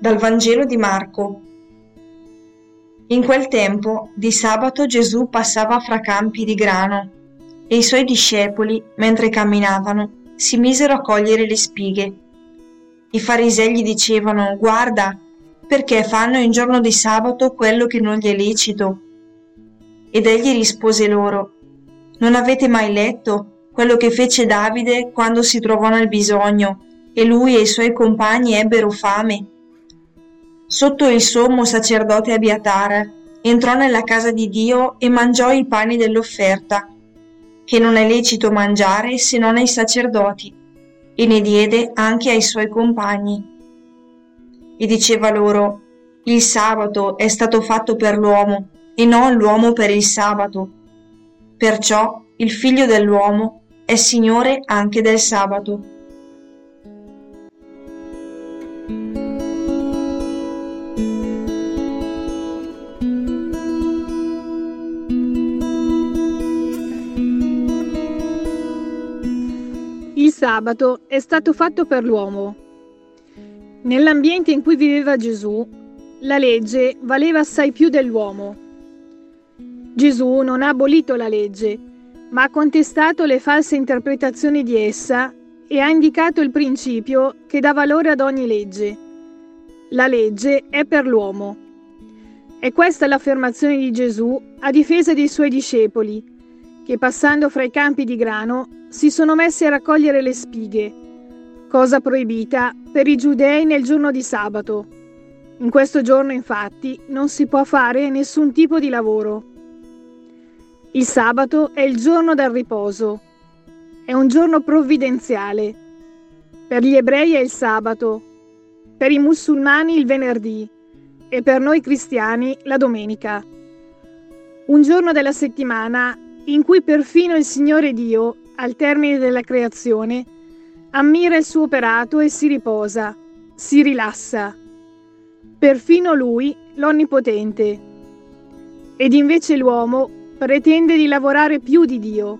Dal Vangelo di Marco. In quel tempo, di sabato, Gesù passava fra campi di grano e i suoi discepoli, mentre camminavano, si misero a cogliere le spighe. I farisei gli dicevano, guarda, perché fanno in giorno di sabato quello che non gli è lecito? Ed egli rispose loro, non avete mai letto quello che fece Davide quando si trovò nel bisogno e lui e i suoi compagni ebbero fame? Sotto il sommo sacerdote Abiatare entrò nella casa di Dio e mangiò i pani dell'offerta, che non è lecito mangiare se non ai sacerdoti, e ne diede anche ai suoi compagni. E diceva loro, il sabato è stato fatto per l'uomo, e non l'uomo per il sabato. Perciò il figlio dell'uomo è Signore anche del sabato. Sabato è stato fatto per l'uomo. Nell'ambiente in cui viveva Gesù, la legge valeva assai più dell'uomo. Gesù non ha abolito la legge, ma ha contestato le false interpretazioni di essa e ha indicato il principio che dà valore ad ogni legge. La legge è per l'uomo. E questa è l'affermazione di Gesù a difesa dei suoi discepoli, che passando fra i campi di grano si sono messi a raccogliere le spighe, cosa proibita per i giudei nel giorno di sabato. In questo giorno infatti non si può fare nessun tipo di lavoro. Il sabato è il giorno del riposo, è un giorno provvidenziale. Per gli ebrei è il sabato, per i musulmani il venerdì e per noi cristiani la domenica. Un giorno della settimana in cui perfino il Signore Dio al termine della creazione, ammira il suo operato e si riposa, si rilassa. Perfino lui, l'Onnipotente. Ed invece l'uomo pretende di lavorare più di Dio,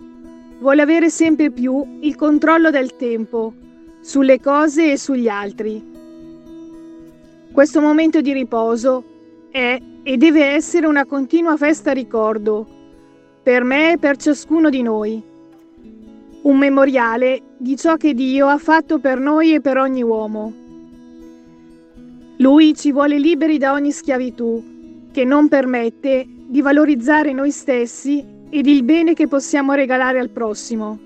vuole avere sempre più il controllo del tempo, sulle cose e sugli altri. Questo momento di riposo è e deve essere una continua festa ricordo, per me e per ciascuno di noi un memoriale di ciò che Dio ha fatto per noi e per ogni uomo. Lui ci vuole liberi da ogni schiavitù, che non permette di valorizzare noi stessi ed il bene che possiamo regalare al prossimo.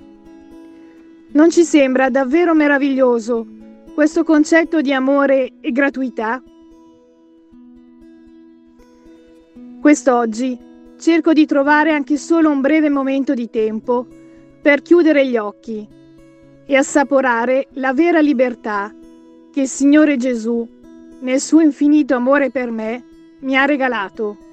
Non ci sembra davvero meraviglioso questo concetto di amore e gratuità? Quest'oggi cerco di trovare anche solo un breve momento di tempo per chiudere gli occhi e assaporare la vera libertà che il Signore Gesù, nel suo infinito amore per me, mi ha regalato.